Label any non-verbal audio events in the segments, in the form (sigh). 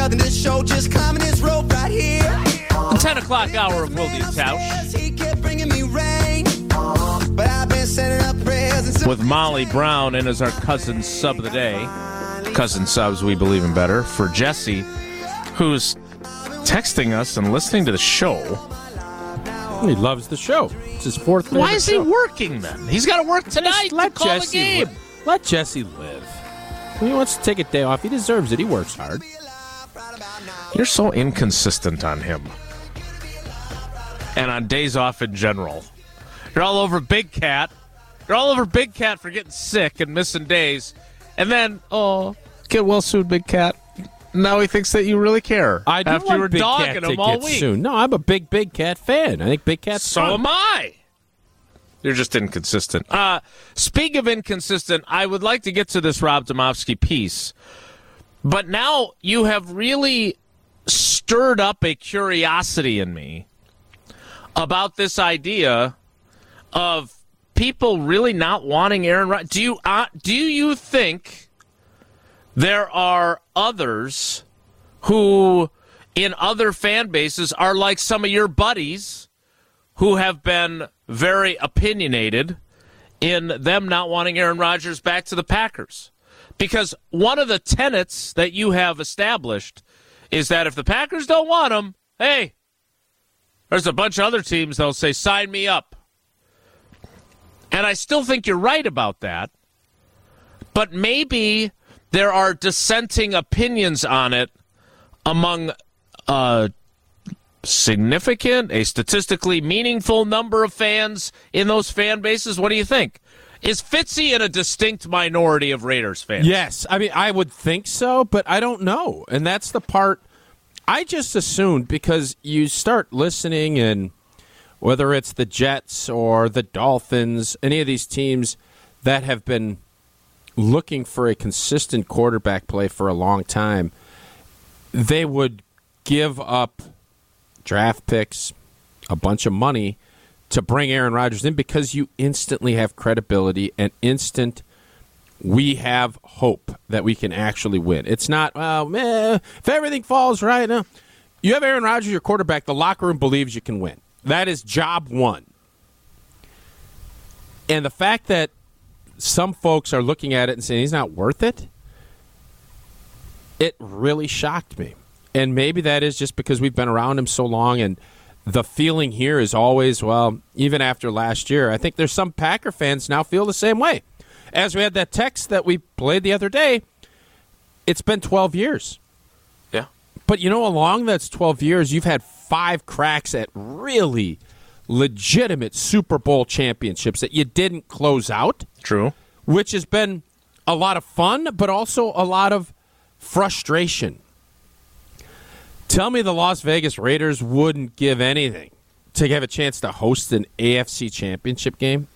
nothing to show, just climbing this rope right here. The 10 o'clock hour of Wildy Tausch. He kept bringing me rain, but I've been sending up prayers and with Molly Brown and as our cousin sub of the day. Cousin subs, we believe in better. For Jesse, who's texting us and listening to the show. He loves the show. It's his fourth. Why is he show. working then? He's got to work tonight let to call Jesse the game. let Jesse live. When he wants to take a day off, he deserves it. He works hard. You're so inconsistent on him. And on days off in general. You're all over Big Cat. You're all over Big Cat for getting sick and missing days. And then, oh, get well soon, Big Cat. Now he thinks that you really care. I do after want you were Big dogging Cat to him all get week. soon. No, I'm a big Big Cat fan. I think Big Cat's So fun. am I. You're just inconsistent. Uh, speaking of inconsistent, I would like to get to this Rob Demovsky piece, but now you have really stirred up a curiosity in me about this idea of people really not wanting Aaron Rodgers. Do you uh, do you think there are others who, in other fan bases, are like some of your buddies? who have been very opinionated in them not wanting Aaron Rodgers back to the Packers. Because one of the tenets that you have established is that if the Packers don't want him, hey, there's a bunch of other teams that'll say, sign me up. And I still think you're right about that. But maybe there are dissenting opinions on it among uh, significant, a statistically meaningful number of fans in those fan bases? What do you think? Is Fitzy in a distinct minority of Raiders fans? Yes, I mean I would think so, but I don't know, and that's the part I just assumed because you start listening and whether it's the Jets or the Dolphins, any of these teams that have been looking for a consistent quarterback play for a long time, they would give up draft picks, a bunch of money to bring Aaron Rodgers in because you instantly have credibility and instant we have hope that we can actually win. It's not, well, meh, if everything falls right now. You have Aaron Rodgers, your quarterback, the locker room believes you can win. That is job one. And the fact that some folks are looking at it and saying he's not worth it, it really shocked me. And maybe that is just because we've been around him so long and the feeling here is always, well, even after last year, I think there's some Packer fans now feel the same way. As we had that text that we played the other day, it's been 12 years. Yeah. But you know, along that's 12 years, you've had five cracks at really legitimate Super Bowl championships that you didn't close out, True. which has been a lot of fun, but also a lot of frustration. Tell me the Las Vegas Raiders wouldn't give anything to have a chance to host an AFC championship game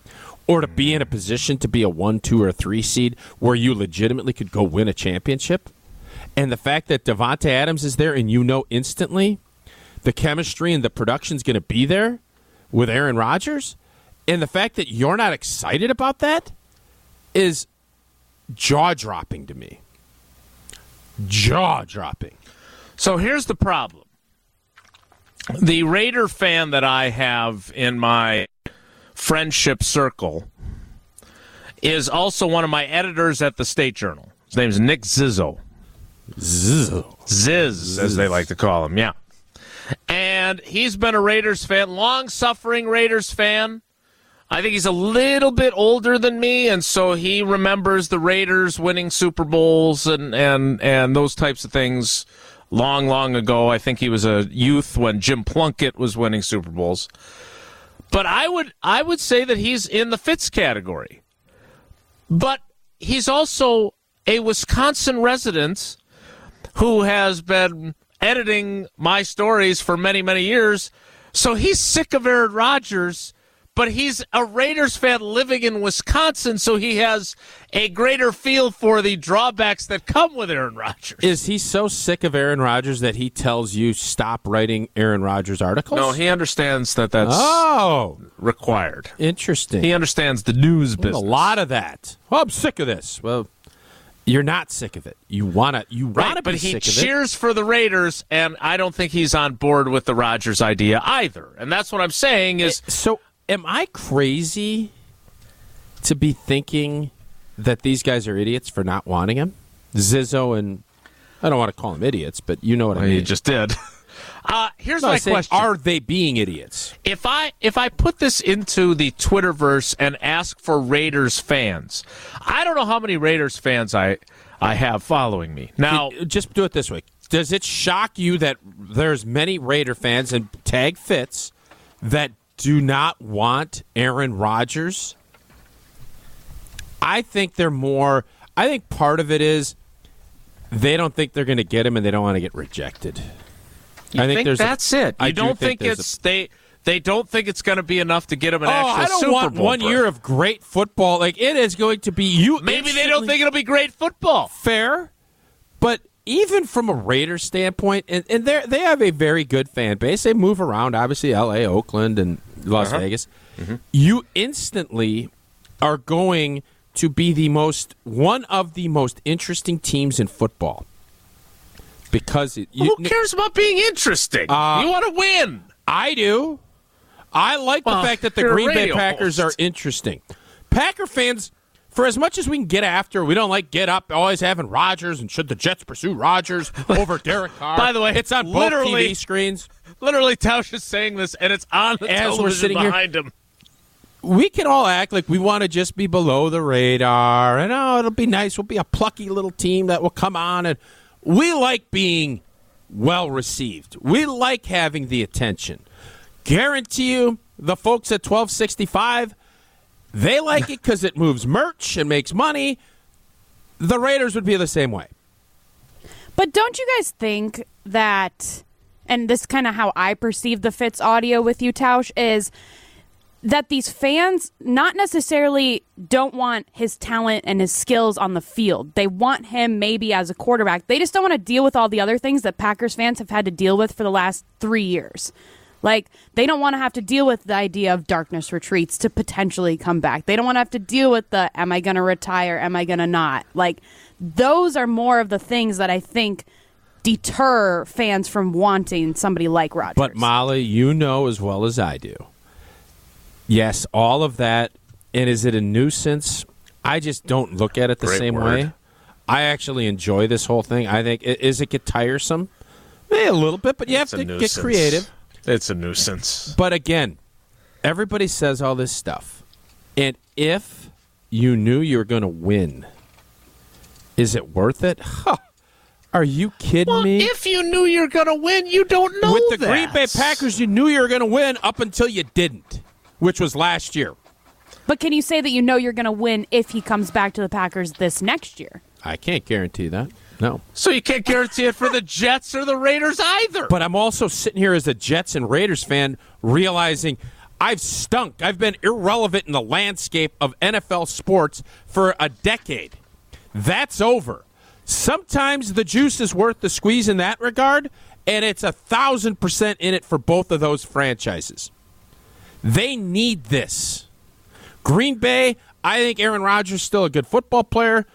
or to be in a position to be a 1, 2, or 3 seed where you legitimately could go win a championship. And the fact that Davante Adams is there and you know instantly the chemistry and the production's going to be there with Aaron Rodgers, and the fact that you're not excited about that is jaw dropping to me. Jaw dropping. So here's the problem. The Raider fan that I have in my friendship circle is also one of my editors at the State Journal. His name's Nick Zizzo. Zizzo. Ziz, as they like to call him, yeah. And he's been a Raiders fan, long suffering Raiders fan. I think he's a little bit older than me, and so he remembers the Raiders winning Super Bowls and, and, and those types of things long, long ago. I think he was a youth when Jim Plunkett was winning Super Bowls. But I would I would say that he's in the Fitz category. But he's also a Wisconsin resident who has been editing my stories for many, many years. So he's sick of Aaron Rodgers, but he's a Raiders fan living in Wisconsin, so he has a greater feel for the drawbacks that come with Aaron Rodgers. Is he so sick of Aaron Rodgers that he tells you stop writing Aaron Rodgers articles? no, he understands that that's Oh, required. interesting. He understands the news business. a lot of that. Well, I'm sick of this. Well, You're not sick of it. You wanna you wanna Right, be but he sick of it. cheers for the Raiders, and I don't think he's on board with the Rodgers idea either. And that's what I'm saying is So, am I crazy to be thinking that these guys are idiots for not wanting him? Zizzo and I don't want to call them idiots, but you know what I mean. you just did. (laughs) Uh, here's No, my I'm saying, question: Are they being idiots? if I if I put this into the Twitterverse and ask for Raiders fans, I don't know how many Raiders fans I I have following me now. just do it this way. Does it shock you that there's many Raider fans and tag Fitz that do not want Aaron Rodgers? I think they're more. I think part of it is they don't think they're going to get him and they don't want to get rejected. You I think there's a- that's it. I You do don't think think, there's it's they they don't think it's going to be enough to get him an Oh, actual I don't Super want Bowl one berth. year of great football. Like it is going to be you. Maybe they don't think it'll be great football. fair, but even from a Raiders standpoint, and, and they they have a very good fan base. They move around, obviously, L.A., Oakland, and Las Uh-huh. Vegas. Mm-hmm. You instantly are going to be the most one of the most interesting teams in football because it, you, Who cares about being interesting? Uh, you want to win. I do. I like Well, the fact that the Green Bay Packers are interesting. Packer fans, for as much as we can get after, we don't like get up always having Rodgers and should the Jets pursue Rodgers (laughs) over Derek Carr. By the way, it's on both literally- TV screens. Literally, Tausch is saying this, and it's on the As we're television sitting here- behind him. We can all act like we want to just be below the radar, and oh, it'll be nice. We'll be a plucky little team that will come on, and we like being well received. We like having the attention. Guarantee you, the folks at twelve sixty five, they like it because it moves merch and makes money. The Raiders would be the same way. But don't you guys think that, and this kind of how I perceive the Fitz audio with you, Tausch, is that these fans not necessarily don't want his talent and his skills on the field. They want him maybe as a quarterback. They just don't want to deal with all the other things that Packers fans have had to deal with for the last three years. Like, they don't want to have to deal with the idea of darkness retreats to potentially come back. They don't want to have to deal with the, am I going to retire? Am I going to not? Like, those are more of the things that I think deter fans from wanting somebody like Rodgers. But Molly, you know as well as I do. Yes, all of that. And is it a nuisance? I just don't look at it the Great same word. way. I actually enjoy this whole thing. I think is it get tiresome? Maybe a little bit, but you It's have a to get creative. It's a nuisance. But again, everybody says all this stuff. And if you knew you were going to win, is it worth it? (laughs) Huh. Are you kidding Well, me? if you knew you were going to win, you don't know With the that. Green Bay Packers, you knew you were going to win up until you didn't, which was last year. But can you say that you know you're going to win if he comes back to the Packers this next year? I can't guarantee that. No. So you can't guarantee it for the Jets or the Raiders either. But I'm also sitting here as a Jets and Raiders fan realizing I've stunk. I've been irrelevant in the landscape of NFL sports for a decade. That's over. Sometimes the juice is worth the squeeze in that regard, and it's a thousand percent in it for both of those franchises. They need this. Green Bay, I think Aaron Rodgers is still a good football player.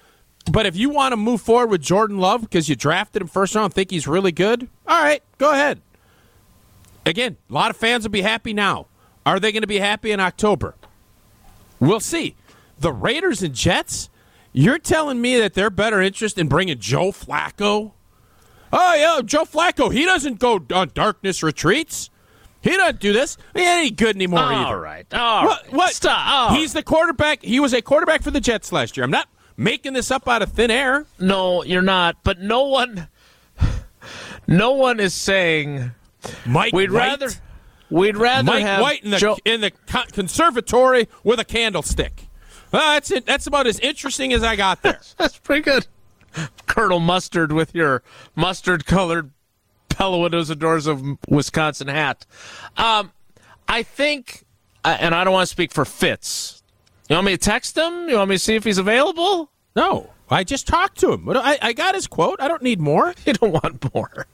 But if you want to move forward with Jordan Love because you drafted him first round, think he's really good, all right, go ahead. Again, a lot of fans will be happy now. Are they going to be happy in October? We'll see. The Raiders and Jets, you're telling me that they're better interest in bringing Joe Flacco? Oh, yeah, Joe Flacco, he doesn't go on darkness retreats. He doesn't do this. He ain't good anymore all either. right. All What? right. what? Stop. Oh. He's the quarterback. He was a quarterback for the Jets last year. I'm not making this up out of thin air. No, you're not. But no one, no one is saying Mike we'd White, rather, we'd rather Mike have White in the Joe- in the conservatory with a candlestick. Well, that's it. That's about as interesting as I got there. (laughs) That's pretty good. Colonel Mustard with your mustard colored Pella Windows and Doors of Wisconsin hat. Um, I think, uh, and I don't want to speak for Fitz. You want me to text him? You want me to see if he's available? no, I just talked to him. I, I got his quote. I don't need more. (laughs) You don't want more.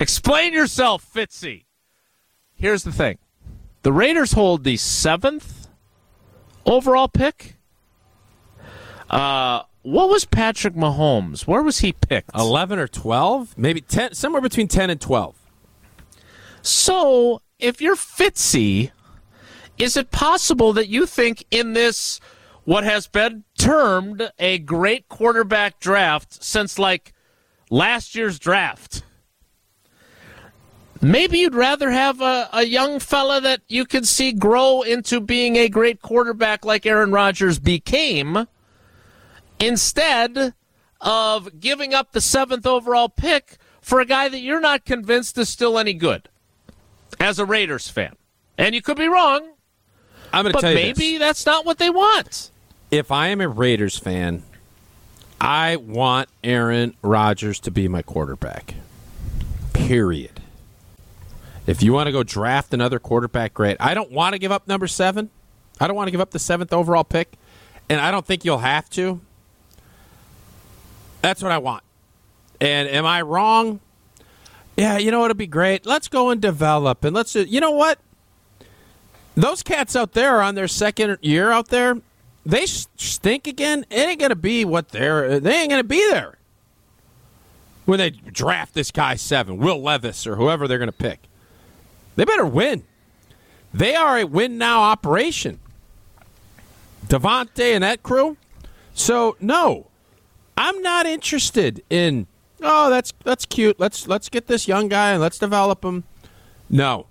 Explain yourself, Fitzy. Here's the thing the Raiders hold the seventh overall pick. Uh, what was Patrick Mahomes? Where was he picked? 11 or 12? Maybe 10, somewhere between 10 and 12. So, if you're Fitzy, is it possible that you think in this, what has been termed a great quarterback draft since like last year's draft, maybe you'd rather have a, a young fella that you could see grow into being a great quarterback like Aaron Rodgers became instead of giving up the seventh overall pick for a guy that you're not convinced is still any good as a Raiders fan. And you could be wrong, I'm going to but tell you maybe this. that's not what they want. If I am a Raiders fan, I want Aaron Rodgers to be my quarterback. Period. If you want to go draft another quarterback, great. I don't want to give up number seven. I don't want to give up the seventh overall pick, and I don't think you'll have to. That's what I want. And am I wrong? Yeah, you know what? It'd be great. Let's go and develop, and let's. You know what? Those cats out there are on their second year out there. They stink again. It ain't gonna be what they're. They ain't gonna be there when they draft this guy seven, Will Levis or whoever they're gonna pick. They better win. They are a win now operation. Davante and that crew. So no, I'm not interested in. Oh, that's that's cute. Let's let's get this young guy and let's develop him. No,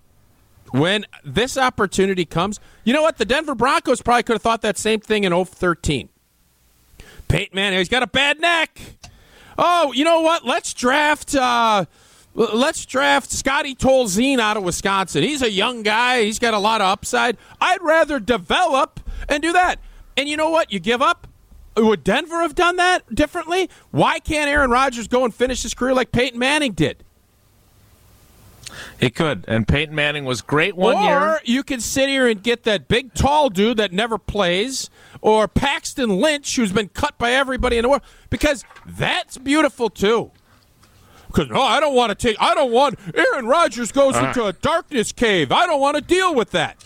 when this opportunity comes, you know what? The Denver Broncos probably could have thought that same thing in 013. Peyton Manning, he's got a bad neck. Oh, you know what? Let's draft. Uh, let's draft Scotty Tolzien out of Wisconsin. He's a young guy. He's got a lot of upside. I'd rather develop and do that. And you know what? You give up. Would Denver have done that differently? Why can't Aaron Rodgers go and finish his career like Peyton Manning did? He could. And Peyton Manning was great one or year. you can sit here and get that big tall dude that never plays, or Paxton Lynch who's been cut by everybody in the world, because that's beautiful too. Because no, oh, I don't want to take. I don't want Aaron Rodgers goes uh-huh. into a darkness cave. I don't want to deal with that.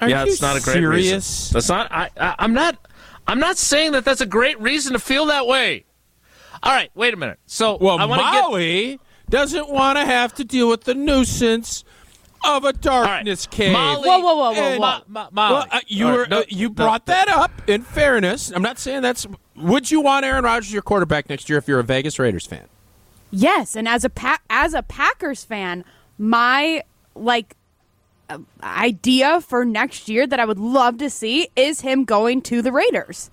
Are yeah, you it's not a great serious? reason. That's not. I, I. I'm not. I'm not saying that that's a great reason to feel that way. All right, wait a minute. So Well, I want to get. Molly doesn't want to have to deal with the nuisance of a darkness cave. Molly- Whoa, whoa, whoa, whoa, And- whoa. Mo- Mo- Well, uh, you were right, no, uh, you brought no. that up. In fairness, I'm not saying that's. Would you want Aaron Rodgers your quarterback next year if you're a Vegas Raiders fan? Yes, and as a pa- as a Packers fan, my like uh, idea for next year that I would love to see is him going to the Raiders.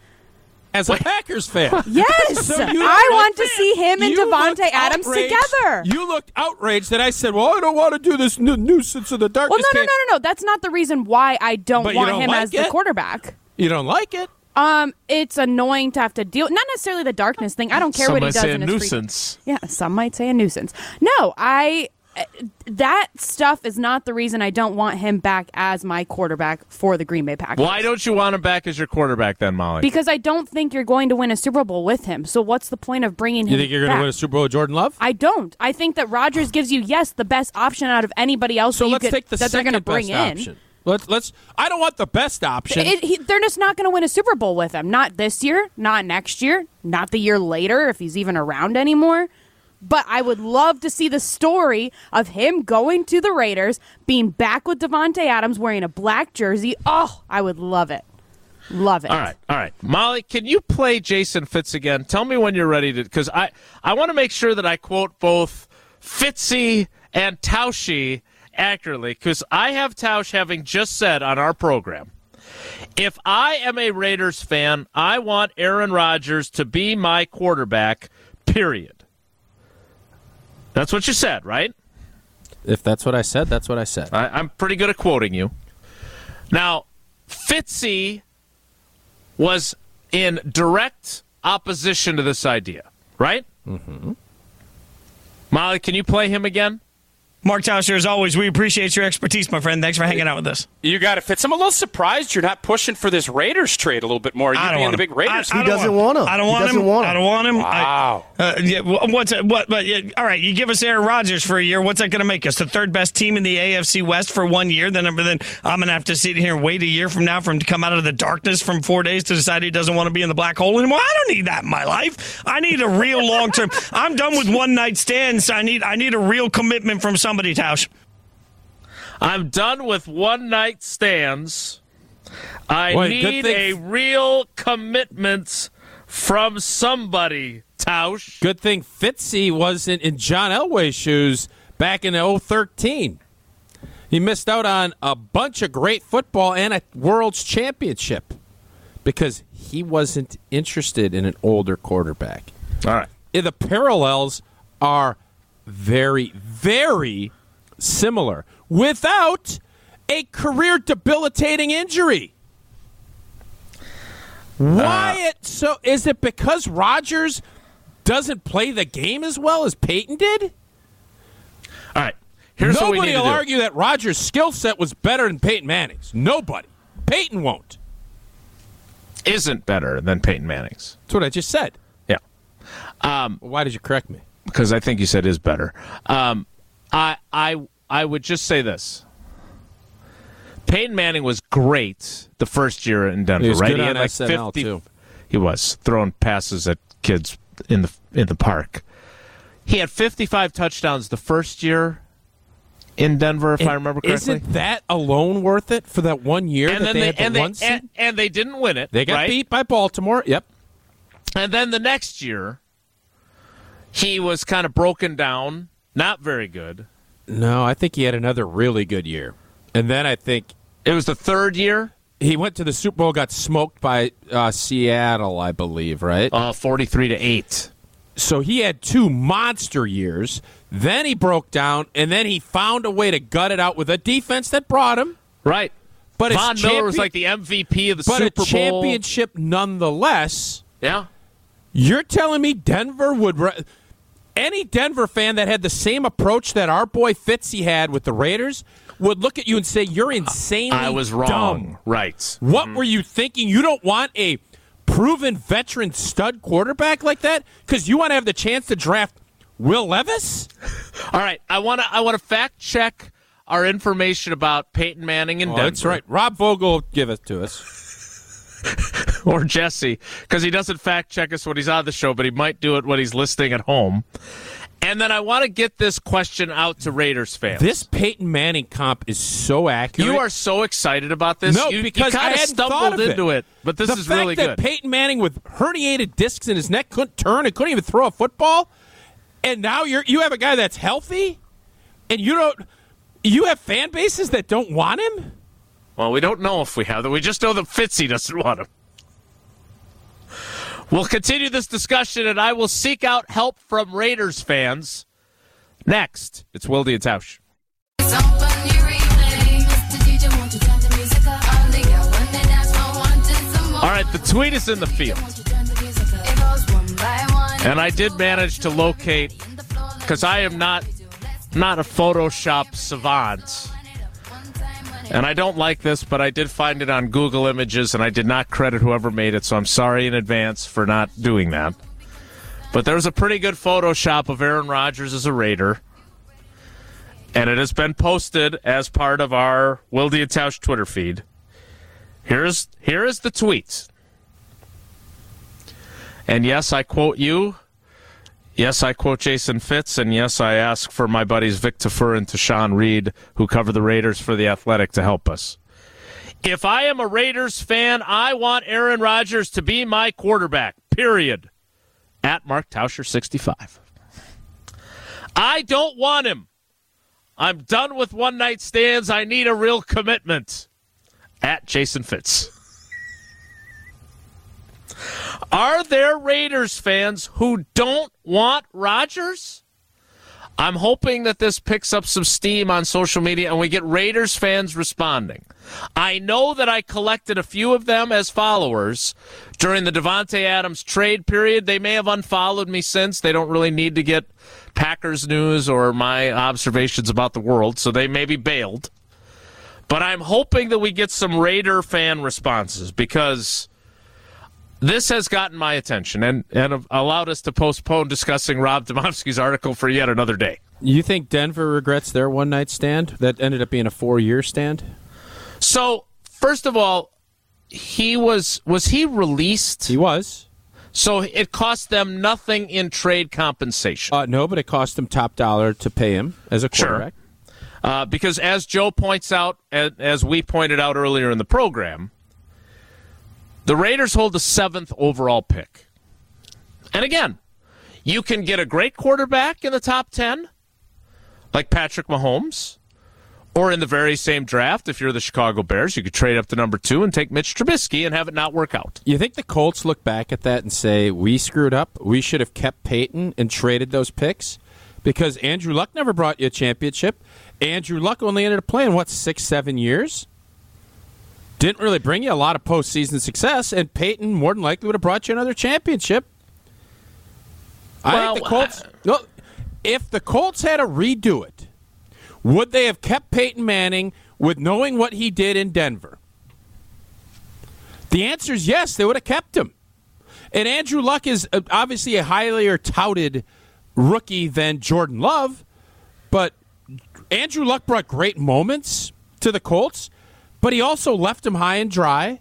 As a Packers fan, (laughs) Yes, So I want to see him and You Davante Adams outraged- together. You looked outraged that I said, "Well, I don't want to do this nu- nuisance of the darkness." well, darkness." no, no, no, no, no. That's not the reason why I don't But want don't him like as the quarterback. You don't like it. Um, it's annoying to have to deal. Not necessarily the darkness thing. I don't care Some what he might does say a in his free nuisance. Yeah, some might say a nuisance. No, I that stuff is not the reason I don't want him back as my quarterback for the Green Bay Packers. Why don't you want him back as your quarterback then, Molly? Because I don't think you're going to win a Super Bowl with him. So what's the point of bringing him? You think you're going to win a Super Bowl with Jordan Love? I don't. I think that Rodgers gives you yes the best option out of anybody else. so that let's could- take the that they're second going to bring best in. option. Let's let's. I don't want the best option. It, he, they're just not going to win a Super Bowl with him. Not this year, not next year, not the year later if he's even around anymore. But I would love to see the story of him going to the Raiders, being back with Davante Adams wearing a black jersey. Oh, I would love it. Love it. All right, all right, Molly. Can you play Jason Fitz again? Tell me when you're ready to, because I I want to make sure that I quote both Fitzy and Tauschi accurately, because I have Tausch having just said on our program, if I am a Raiders fan, I want Aaron Rodgers to be my quarterback. Period. That's what you said, right? if that's what I said, that's what I said. I, I'm pretty good at quoting you. Now, Fitzy was in direct opposition to this idea, right? Mm-hmm. Molly, can you play him again? Mark Tauscher, as always, we appreciate your expertise, my friend. Thanks for hanging out with us. You got it, Fitz. I'm a little surprised you're not pushing for this Raiders trade a little bit more. You I don't being want the him. big Raiders. I, I fan. don't doesn't want him. I don't He want doesn't him. want him. I don't want him. Wow. I, uh, yeah, what's it- what? But yeah, all right, you give us Aaron Rodgers for a year. What's that going to make us? The third best team in the AFC West for one year. Then, then I'm going to have to sit here and wait a year from now for him to come out of the darkness from four days to decide he doesn't want to be in the black hole anymore. I don't need that in my life. I need a real (laughs) long term. I'm done with one night stands. I need I need a real commitment from somebody, Tausch. I'm done with one night stands. I Boy, need a real commitment from somebody, Tausch. Good thing Fitzy wasn't in John Elway's shoes back in 013. He missed out on a bunch of great football and a World's Championship because he wasn't interested in an older quarterback. All right. The parallels are very, very similar without a career debilitating injury. Uh, Why it so is it because Rodgers doesn't play the game as well as Peyton did? All right. Here's what we Nobody will argue that Rodgers' skill set was better than Peyton Manning's. Nobody. Peyton won't. Isn't better than Peyton Manning's. That's what I just said. Yeah. Why did you correct me? because I think you said is better. Um, I I I would just say this. Peyton Manning was great the first year in Denver, He right? he had like SNL, 50 too. He was throwing passes at kids in the in the park. He had 55 touchdowns the first year in Denver, if I remember correctly. Isn't that alone worth it for that one year and that then they they, the and, they, and, and they didn't win it. they got right? beat by Baltimore. Yep. And then the next year, he was kind of broken down, not very good. No, I think he had another really good year. And then I think It was the third year, he went to the Super Bowl, got smoked by uh, Seattle, I believe, right? uh, 43 to 8. so he had two monster years. Then he broke down, and then he found a way to gut it out with a defense that brought him. Right. But it's Von Miller was like the MVP of the but Super a Bowl. championship nonetheless. Yeah. You're telling me Denver would. Re- any Denver fan that had the same approach that our boy Fitzy had with the Raiders would look at you and say, You're insanely I was wrong. dumb. Right. What mm-hmm. were you thinking? You don't want a proven veteran stud quarterback like that? Because you want to have the chance to draft Will Levis? (laughs) All right. I want to I want to fact check our information about Peyton Manning and Oh, Denver. that's right. Rob Vogel give it to us. (laughs) Or Jesse, because he doesn't fact check us when he's on the show, but he might do it when he's listening at home. And then I want to get this question out to Raiders fans. This Peyton Manning comp is so accurate. you are so excited about this. No, you, because you I kind of hadn't stumbled of it. into it. But this the is fact really that good. Peyton Manning with herniated discs in his neck couldn't turn and couldn't even throw a football, and now you're you have a guy that's healthy, and you don't. You have fan bases that don't want him. Well, we don't know if we have that. We just know that Fitzy doesn't want him. We'll continue this discussion, and I will seek out help from Raiders fans. Next, it's Wilde and Tausch. All right, the tweet is in the field. And I did manage to locate, because I am not not a Photoshop savant. And I don't like this, but I did find it on Google Images, and I did not credit whoever made it, so I'm sorry in advance for not doing that. But there's a pretty good Photoshop of Aaron Rodgers as a Raider, and it has been posted as part of our Will and Twitter feed. Here's here is the tweet. And yes, I quote you. Yes, I quote Jason Fitz, and yes, I ask for my buddies Vic Tafur and Tashan Reed, who cover the Raiders for the Athletic, to help us. If I am a Raiders fan, I want Aaron Rodgers to be my quarterback. Period. At Mark Tauscher sixty five. I don't want him. I'm done with one night stands. I need a real commitment. At Jason Fitz. Are there Raiders fans who don't want Rodgers? I'm hoping that this picks up some steam on social media and we get Raiders fans responding. I know that I collected a few of them as followers during the Davante Adams trade period. They may have unfollowed me since. They don't really need to get Packers news or my observations about the world, so they may be bailed. But I'm hoping that we get some Raider fan responses because this has gotten my attention and, and allowed us to postpone discussing Rob Demovsky's article for yet another day. You think Denver regrets their one night stand that ended up being a four year stand? So, first of all, he was was he released? He was. So it cost them nothing in trade compensation. Uh, no, but it cost them top dollar to pay him as a Sure. quarterback. Uh, because as Joe points out, as we pointed out earlier in the program, the Raiders hold the seventh overall pick. And again, you can get a great quarterback in the top 10, like Patrick Mahomes, or in the very same draft, if you're the Chicago Bears, you could trade up to number two and take Mitch Trubisky and have it not work out. You think the Colts look back at that and say, we screwed up? We should have kept Peyton and traded those picks? Because Andrew Luck never brought you a championship. Andrew Luck only ended up playing, what, six, seven years? Didn't really bring you a lot of postseason success, and Peyton more than likely would have brought you another championship. I Well, think the Colts. no, if the Colts had to redo it, would they have kept Peyton Manning with knowing what he did in Denver? The answer is yes, they would have kept him. And Andrew Luck is uh, obviously a highly touted rookie than Jordan Love, but Andrew Luck brought great moments to the Colts, but he also left them high and dry.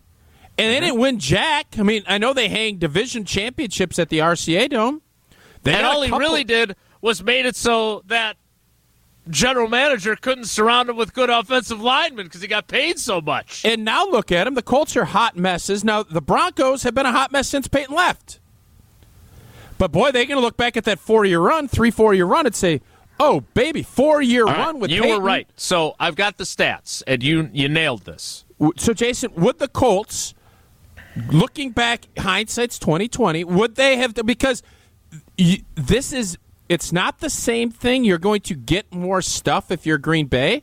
And they mm-hmm. didn't win jack. I mean, I know they hang division championships at the RCA Dome. They And all he really did was made it so that general manager couldn't surround him with good offensive linemen because he got paid so much. And now look at them. The Colts are hot messes. Now, the Broncos have been a hot mess since Peyton left. But boy, they're going to look back at that four year run, three, four year run, and say, oh, baby, four year All right, run with you Peyton. were right. So I've got the stats, and you you nailed this. So, Jason, would the Colts, looking back, hindsight's twenty twenty, would they have? Because y- this is it's not the same thing. You're going to get more stuff if you're Green Bay,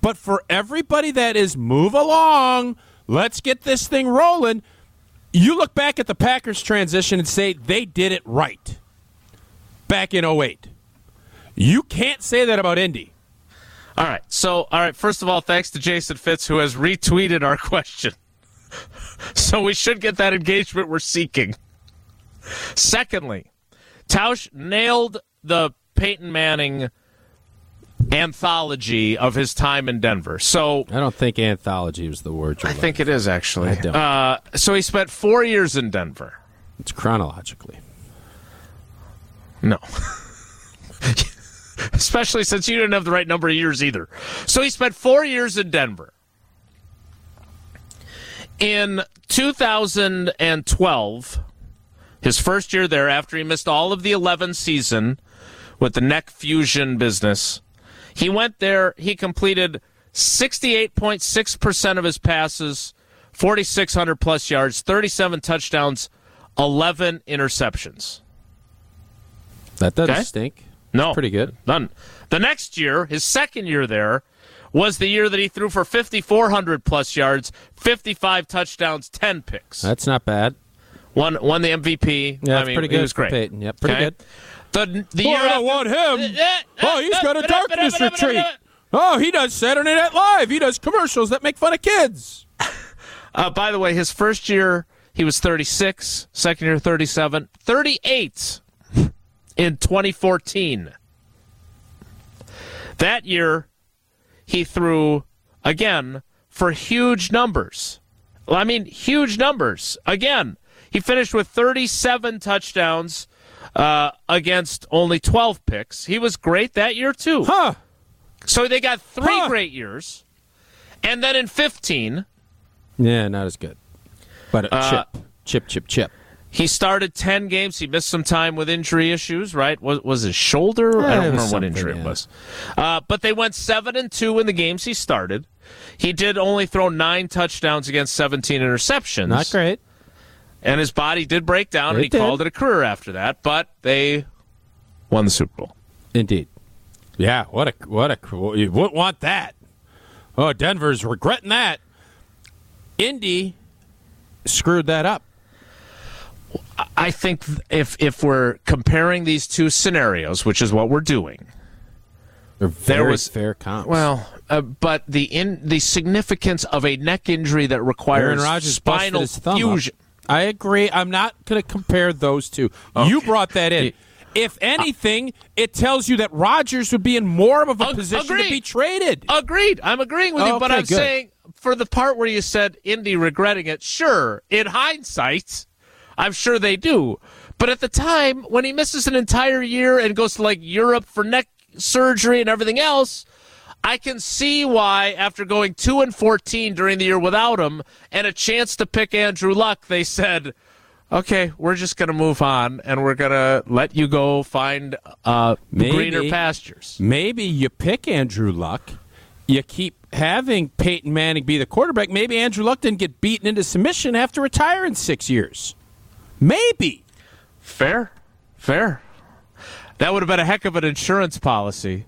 but for everybody that is move along, let's get this thing rolling. You look back at the Packers transition and say they did it right back in 08. You can't say that about Indy. All right. So, all right. First of all, thanks to Jason Fitz who has retweeted our (laughs) question. so we should get that engagement we're seeking. Secondly, Tausch nailed the Peyton Manning anthology of his time in Denver. So I don't think anthology was the word. You're I think it is actually. I don't. Uh, so he spent four years in Denver. it's chronologically. No. (laughs) (laughs) Especially since you didn't have the right number of years either. So he spent four years in Denver. In 2012, his first year there, after he missed all of the 11 season with the neck fusion business, he went there. He completed 68.6% of his passes, 4,600 plus yards, 37 touchdowns, 11 interceptions. That doesn't Okay. stink. No, pretty good. None. The next year, his second year there, was the year that he threw for 5,400 plus yards, 55 touchdowns, 10 picks. That's not bad. Won won the MVP. Yeah, I mean, pretty he good was great. Peyton. Yep, pretty Okay? good. The the Oh, year I after, want him. Oh, he's got a darkness retreat. Oh, he does Saturday Night Live. He does commercials that make fun of kids. Uh, by the way, his first year he was 36, second year 37, 38 in 2014. That year he threw again for huge numbers. I mean, huge numbers. Again, he finished with 37 touchdowns uh, against only 12 picks. He was great that year too. Huh. So they got three Huh. great years. And then in 15, Yeah, not as good. But a Uh, chip. Chip, chip, chip. He started 10 games. He missed some time with injury issues, right? Was, was his shoulder? Yeah, I don't remember what something, injury it was. Uh, but they went 7 and 2 in the games he started. He did only throw nine touchdowns against 17 interceptions. Not great. And his body did break down, and he did. called it a career after that. But they won the Super Bowl. Indeed. Yeah, what a what a cool. You wouldn't want that. Oh, Denver's regretting that. Indy screwed that up. I think if if we're comparing these two scenarios, which is what we're doing, They're very There was- fair comps. well, uh, but the in the significance of a neck injury that requires spinal fusion. I agree. I'm not going to compare those two. You brought that in. If anything, it tells you that Rodgers would be in more of a position to be traded. Agreed. I'm agreeing with you, but I'm good. saying for the part where you said Indy regretting it, sure, in hindsight, I'm sure they do. But at the time, when he misses an entire year and goes to like Europe for neck surgery and everything else, I can see why after going 2 and 14 during the year without him and a chance to pick Andrew Luck, they said, "Okay, we're just going to move on and we're going to let you go find uh, Maybe. greener pastures." Maybe you pick Andrew Luck. You keep having Peyton Manning be the quarterback. Maybe Andrew Luck didn't get beaten into submission after retiring six years. Maybe. Fair. Fair. That would have been a heck of an insurance policy.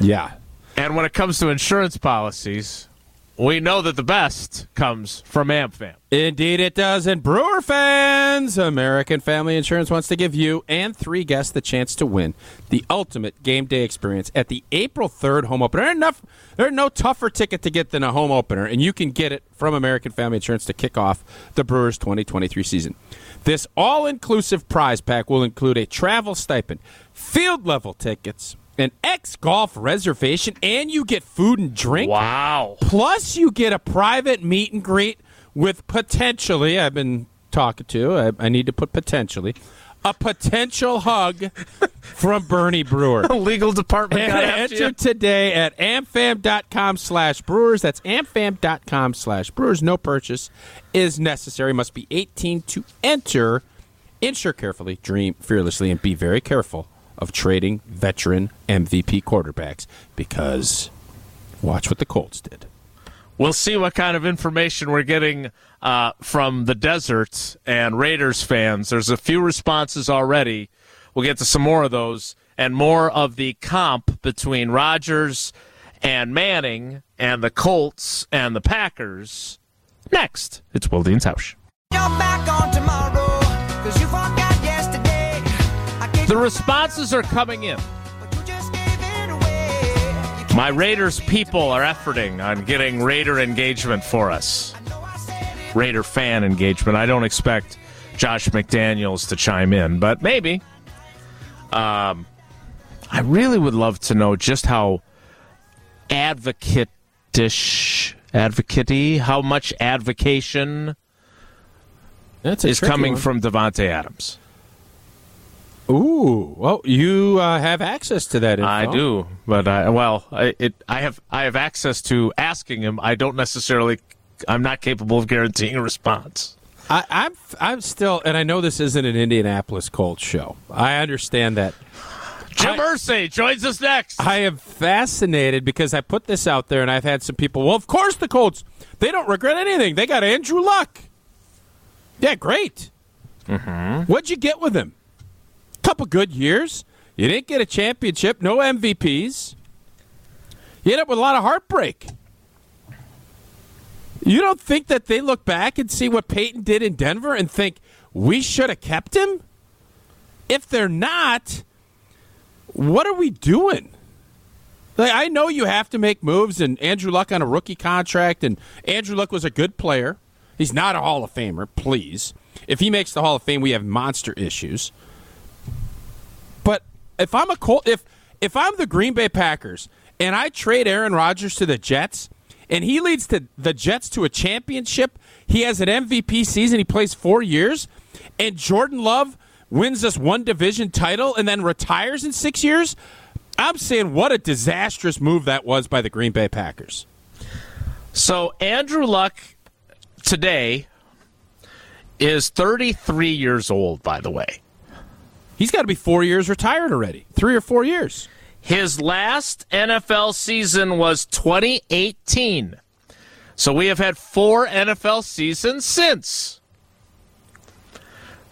Yeah. And when it comes to insurance policies, we know that the best comes from AmFam. Indeed, it does. And Brewer fans, American Family Insurance wants to give you and three guests the chance to win the ultimate game day experience at the April 3rd home opener. There's enough, there's no tougher ticket to get than a home opener, and you can get it from American Family Insurance to kick off the Brewers 2023 season. This all inclusive prize pack will include a travel stipend, field level tickets, an X golf reservation, and you get food and drink. Wow. Plus, you get a private meet and greet with potentially, I've been talking to, I, I need to put potentially, a potential hug from Bernie Brewer. The (laughs) Legal department And got enter you. today at amfam.com slash brewers. That's amfam.com slash brewers. No purchase is necessary. Must be 18 to enter. Insure carefully, dream fearlessly, and be very careful of trading veteran MVP quarterbacks because watch what the Colts did. We'll see what kind of information we're getting uh, from the desert and Raiders fans. There's a few responses already. We'll get to some more of those and more of the comp between Rodgers and Manning and the Colts and the Packers next. It's Wilde and Tausch. The responses are coming in. but you just gave it away. You My Raiders people are efforting on getting Raider engagement for us. know I said it. Raider fan engagement. I don't expect Josh McDaniels to chime in, but maybe. Um, I really would love to know just how advocate-ish, advocate how much advocation is coming one. from Davante Adams. Ooh, well, you uh, have access to that info. I do, but I, well, I, it, I have I have access to asking him. I don't necessarily. I'm not capable of guaranteeing a response. I, I'm I'm still, and I know this isn't an Indianapolis Colts show. I understand that. Jim Irsay joins us next. I am fascinated because I put this out there, and I've had some people. Well, of course the Colts. They don't regret anything. They got Andrew Luck. Yeah, great. Mm-hmm. What'd you get with him? Couple good years. You didn't get a championship. No MVPs. You end up with a lot of heartbreak. You don't think that they look back and see what Peyton did in Denver and think we should have kept him? If they're not, what are we doing? Like, I know you have to make moves, and Andrew Luck on a rookie contract, and Andrew Luck was a good player. He's not a Hall of Famer, please. If he makes the Hall of Fame, we have monster issues. If I'm a Colt, if if I'm the Green Bay Packers and I trade Aaron Rodgers to the Jets, and he leads to the Jets to a championship, he has an MVP season, he plays four years, and Jordan Love wins us one division title and then retires in six years. I'm saying what a disastrous move that was by the Green Bay Packers. So Andrew Luck today is 33 years old, by the way. He's got to be four years retired already, three or four years. His last NFL season was 2018. So we have had four NFL seasons since.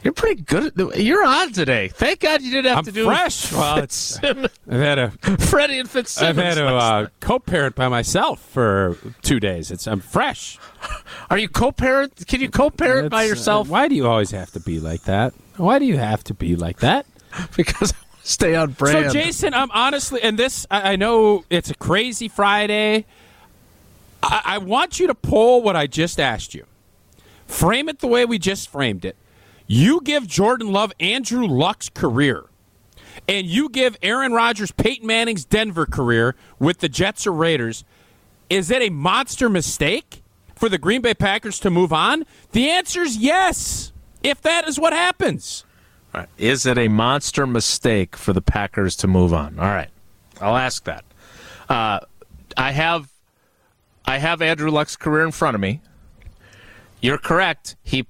You're pretty good. At, you're on today. Thank God you didn't have I'm to do fresh. (laughs) Well, it's, I've had a Freddie and Fitzsimmons. I've had a uh, co-parent by myself for two days. It's I'm fresh. Are you co-parent? Can you co-parent by It's, uh, yourself? why do you always have to be like that? Why do you have to be like that? (laughs) because I want to stay on brand. So, Jason, I'm honestly, and this, I, I know it's a crazy Friday. I, I want you to pull what I just asked you. Frame it the way we just framed it. You give Jordan Love Andrew Luck's career, and you give Aaron Rodgers Peyton Manning's Denver career with the Jets or Raiders. Is it a monster mistake for the Green Bay Packers to move on? The answer is yes, if that is what happens. Right. Is it a monster mistake for the Packers to move on? All right, I'll ask that. Uh, I have, I have Andrew Luck's career in front of me. You're correct. He,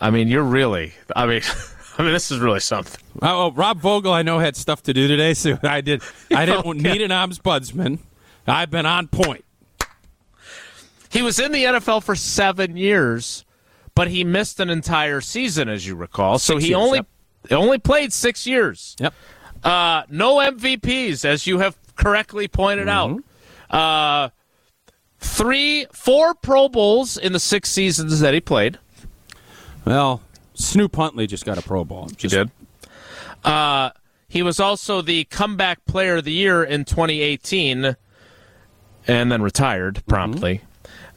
I mean, you're really. I mean, (laughs) I mean, this is really something. Oh, oh, Rob Vogel, I know had stuff to do today, so (laughs) I did. I didn't Okay. need an ombudsman. I've been on point. He was in the NFL for seven years, but he missed an entire season, as you recall. So Six he years, only yep. he only played six years. Yep. Uh, no MVPs, as you have correctly pointed out. Uh, three, four Pro Bowls in the six seasons that he played. Well, Snoop Huntley just got a Pro Bowl. Just, did. Uh, he was also the comeback player of the year in 2018, and then retired promptly.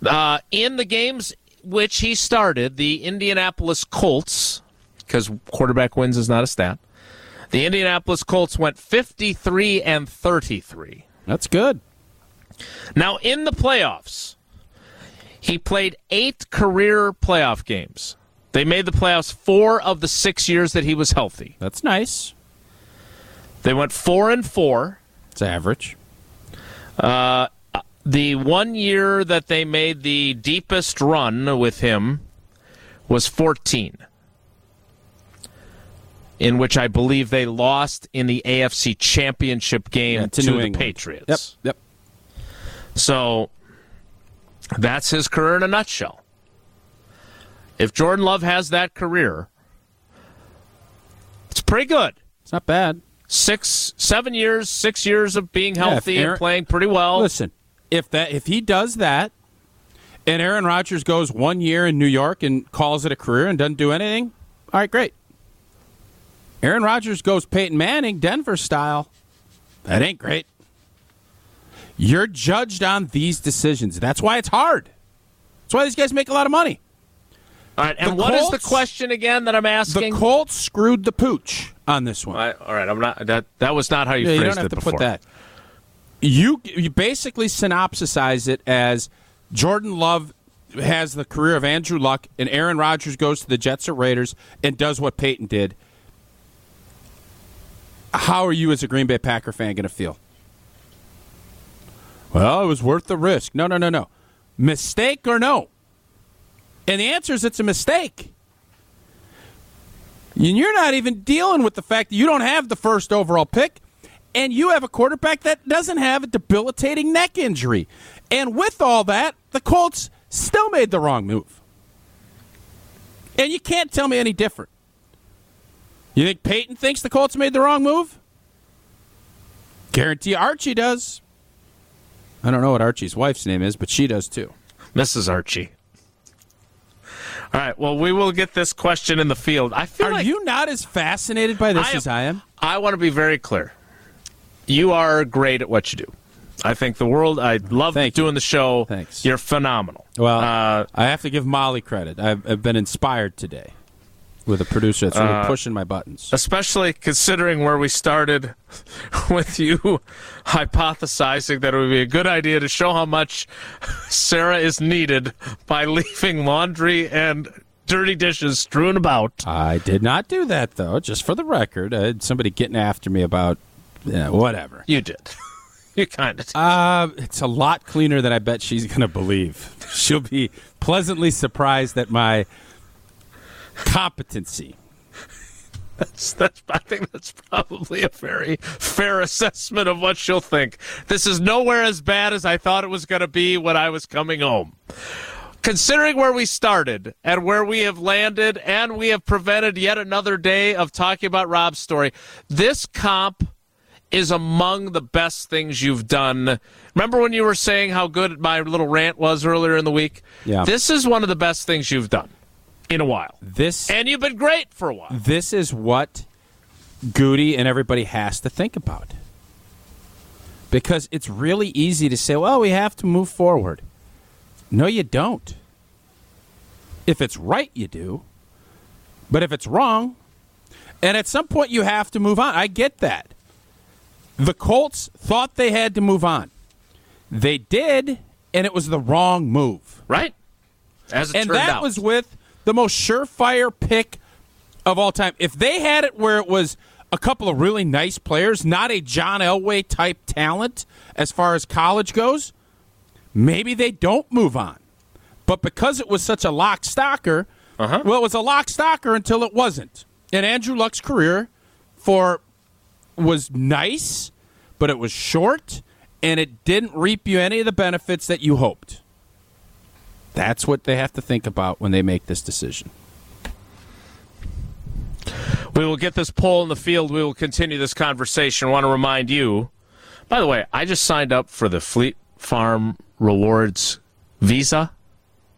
Uh, in the games which he started, the Indianapolis Colts, because quarterback wins is not a stat. The Indianapolis Colts went 53 and 33. That's good. Now, in the playoffs, he played eight career playoff games. They made the playoffs four of the six years that he was healthy. That's nice. They went four and four. It's average. Uh, The one year that they made the deepest run with him was 14, in which I believe they lost in the AFC Championship game Yeah, to, to the England. Patriots. Yep. Yep. So that's his career in a nutshell. If Jordan Love has that career, it's pretty good. It's not bad. Six, seven years, six years of being Yeah, healthy Aaron- and playing pretty well. Listen, if that if he does that, and Aaron Rodgers goes one year in New York and calls it a career and doesn't do anything, all right, great. Aaron Rodgers goes Peyton Manning, Denver style. That ain't great. You're judged on these decisions. That's why it's hard. That's why these guys make a lot of money. All right, and The what is the question again that I'm asking? The? Colts screwed the pooch on this one. I- all right, I'm not. That that was not how you Yeah, you don't have it to before. put that. You you basically synopsisize it as Jordan Love has the career of Andrew Luck, and Aaron Rodgers goes to the Jets or Raiders and does what Peyton did. How are you as a Green Bay Packer fan going to feel? Well, it was worth the risk. No, no, no, no. Mistake or no? And the answer is it's a mistake. And you're not even dealing with the fact that you don't have the first overall pick, and you have a quarterback that doesn't have a debilitating neck injury. And with all that, the Colts still made the wrong move. And you can't tell me any different. You think Peyton thinks the Colts made the wrong move? Guarantee Archie does. I don't know what Archie's wife's name is, but she does too. Mrs. Archie. All right. Well, we will get this question in the field. I feel Are like you not as fascinated by this I am- as I am? I want to be very clear. You are great at what you do. I think the world. I love Thank you. doing the show. Thanks. You're phenomenal. Well, uh, I have to give Molly credit. I've, I've been inspired today with a producer that's really pushing my buttons. especially considering where we started (laughs) with you hypothesizing that it would be a good idea to show how much Sarah is needed by leaving laundry and dirty dishes strewn about. I did not do that, though, just for the record. I had somebody getting after me about yeah, whatever. You did. (laughs) You kind of. Uh, it's a lot cleaner than I bet she's going to believe. She'll be pleasantly surprised at my competency. That's, that's, I think that's probably a very fair assessment of what she'll think. This is nowhere as bad as I thought it was going to be when I was coming home. considering where we started and where we have landed, and we have prevented yet another day of talking about Rob's story, this comp is among the best things you've done. Remember when you were saying how good my little rant was earlier in the week? Yeah. This is one of the best things you've done in a while. This And you've been great for a while. this is what Goody and everybody has to think about. Because it's really easy to say, well, we have to move forward. No, you don't. If it's right, you do. But if it's wrong, and at some point you have to move on. I get that. The Colts thought they had to move on. They did, and it was the wrong move Right? As it and that out. was with the most surefire pick of all time. If they had it where it was a couple of really nice players, not a John Elway type talent as far as college goes, maybe they don't move on. But because it was such a lock stocker, Uh-huh. well, it was a lock stocker until it wasn't. And Andrew Luck's career for was nice, but it was short, and it didn't reap you any of the benefits that you hoped. That's what they have to think about when they make this decision. We will get this poll in the field. We will continue this conversation. I want to remind you, by the way, I just signed up for the Fleet Farm Rewards Visa.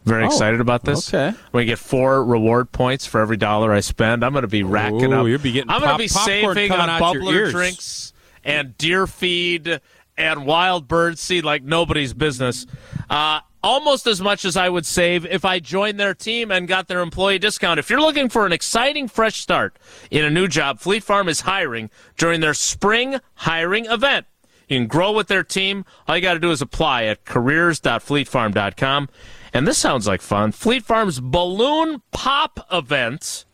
Very Oh, excited about this. okay. We get four reward points for every dollar I spend. I'm going to be racking Ooh, up. you'll be getting I'm gonna be saving on out bubbler drinks and deer feed and wild bird seed like nobody's business. Uh, almost as much as I would save if I joined their team and got their employee discount. If you're looking for an exciting fresh start in a new job, Fleet Farm is hiring during their spring hiring event. You can grow with their team. All you got to do is apply at careers.fleetfarm.com. And this sounds like fun. Fleet Farm's Balloon Pop event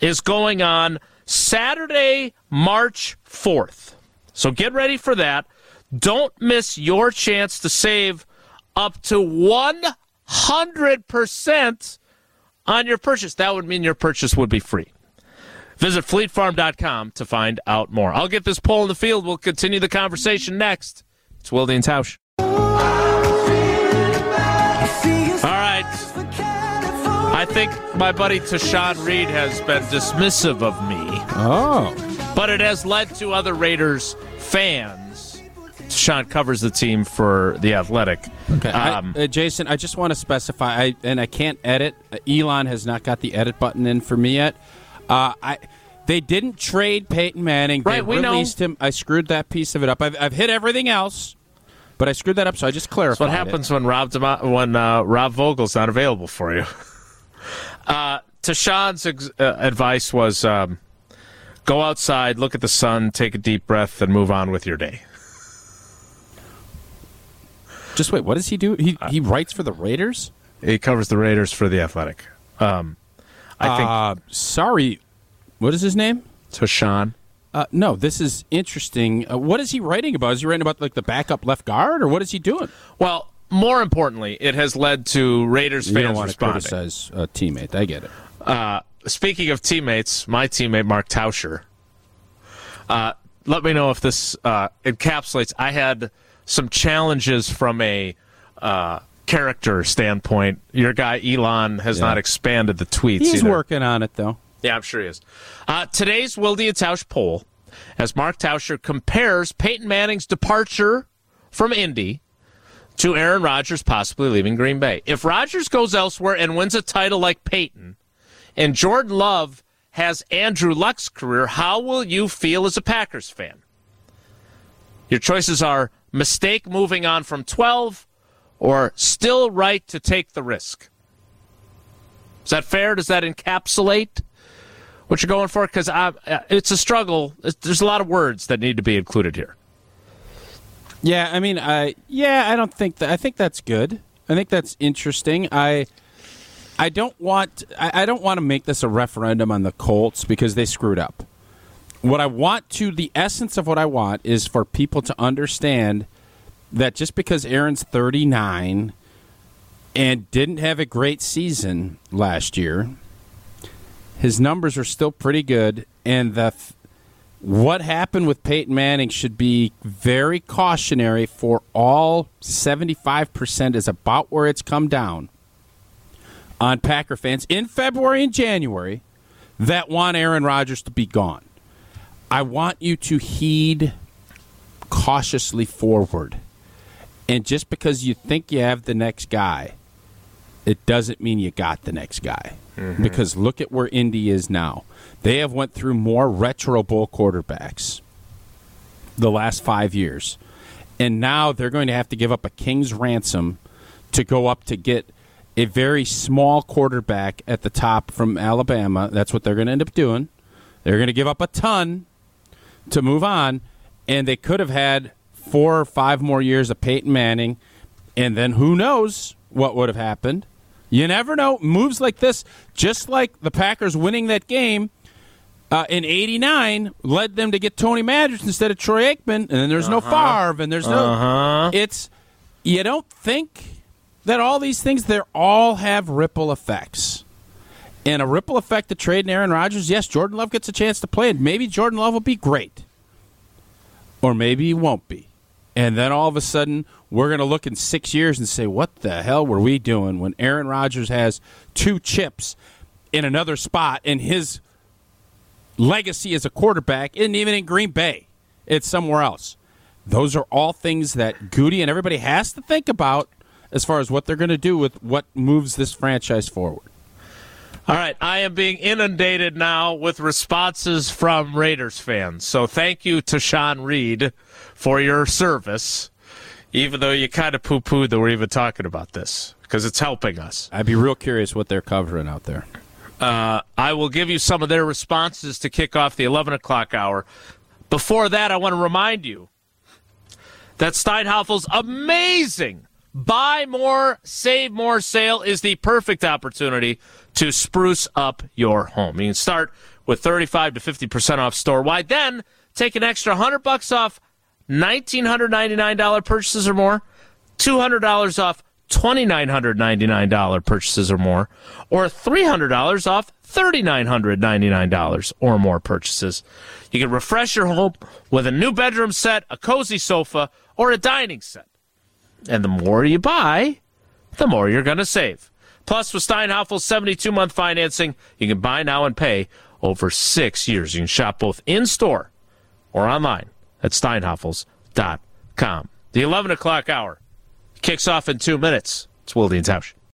is going on Saturday, March 4th. So get ready for that. Don't miss your chance to save up to 100% on your purchase. That would mean your purchase would be free. Visit fleetfarm.com to find out more. I'll get this poll in the field. We'll continue the conversation next. It's Wilde and Tausch. I think my buddy Tashan Reed has been dismissive of me, Oh. but it has led to other Raiders fans. Tashawn covers the team for The Athletic. Okay. I- Um, uh, Jason, I just want to specify, I, and I can't edit. Uh, Elon has not got the edit button in for me yet. Uh, I. They didn't trade Peyton Manning. They Right, we know. released him. I screwed that piece of it up. I've, I've hit everything else, but I screwed that up. So I just clarified. That's what it. happens when Rob Demo- when uh, Rob Vogel's not available for you. (laughs) Uh, Tashan's ex- uh, advice was um, go outside, look at the sun, take a deep breath, and move on with your day. Just wait. What does he do? He he writes for the Raiders. He covers the Raiders for the Athletic. Um, I think Uh, sorry. What is his name? Tashawn. Uh, no, this is interesting. Uh, what is he writing about? Is he writing about like the backup left guard, or what is he doing? Well, more importantly, it has led to Raiders You don't fans want to responding. criticize a teammate. I get it. Uh, speaking of teammates, my teammate Mark Tauscher. Uh, let me know if this uh, encapsulates. I had some challenges from a uh, character standpoint. Your guy Elon has Yeah. not expanded the tweets. He's either. working on it though. Yeah, I'm sure he is. Uh, today's Wilde and Tausch poll, as Mark Tauscher compares Peyton Manning's departure from Indy to Aaron Rodgers possibly leaving Green Bay. If Rodgers goes elsewhere and wins a title like Peyton, and Jordan Love has Andrew Luck's career, how will you feel as a Packers fan? Your choices are mistake moving on from 12 or still right to take the risk. Is that fair? Does that encapsulate what you're going for? Because uh, it's a struggle. There's a lot of words that need to be included here. Yeah, I mean, I yeah, I don't think that. I think that's good. I think that's interesting. I I don't want I, I don't want to make this a referendum on the Colts because they screwed up. What I want to the essence of what I want is for people to understand that just because Aaron's 39 and didn't have a great season last year, his numbers are still pretty good and the what happened with Peyton Manning should be very cautionary for all 75% is about where it's come down. on Packer fans in February and January that want Aaron Rodgers to be gone. I want you to heed cautiously forward. And just because you think you have the next guy, it doesn't mean you got the next guy. Mm-hmm. Because look at where Indy is now. They have went through more retro bowl quarterbacks the last five years. And now they're going to have to give up a king's ransom to go up to get a very small quarterback at the top from Alabama. That's what they're going to end up doing. They're going to give up a ton to move on, and they could have had four or five more years of Peyton Manning, and then who knows what would have happened. You never know. Moves like this, just like the Packers winning that game uh, in '89, led them to get Tony Mandarich instead of Troy Aikman, and then there's no Favre, and there's no. It's you don't think that all these things they all have ripple effects. And a ripple effect to trade in Aaron Rodgers, yes, Jordan Love gets a chance to play, and maybe Jordan Love will be great. Or maybe he won't be. And then all of a sudden, we're going to look in six years and say, what the hell were we doing when Aaron Rodgers has two chips in another spot and his legacy as a quarterback isn't even in Green Bay? It's somewhere else. Those are all things that Goody and everybody has to think about as far as what they're going to do with what moves this franchise forward. All right, I am being inundated now with responses from Raiders fans. So thank you Tashan Reed for your service, even though you kind of poo pooed that we're even talking about this because it's helping us. I'd be real curious what they're covering out there. Uh, I will give you some of their responses to kick off the 11 o'clock hour. Before that, I want to remind you that Steinhafels amazing buy more, save more sale is the perfect opportunity to spruce up your home. You can start with 35 to 50% off store wide, then take an extra 100 bucks off $1,999 purchases or more, $200 off $2,999 purchases or more, or $300 off $3,999 or more purchases. You can refresh your home with a new bedroom set, a cozy sofa, or a dining set. And the more you buy, the more you're going to save. Plus, with Steinhafels 72 month financing, you can buy now and pay over six years. You can shop both in store or online at steinhafels.com. The 11 o'clock hour kicks off in two minutes. It's Wilde and Tausch.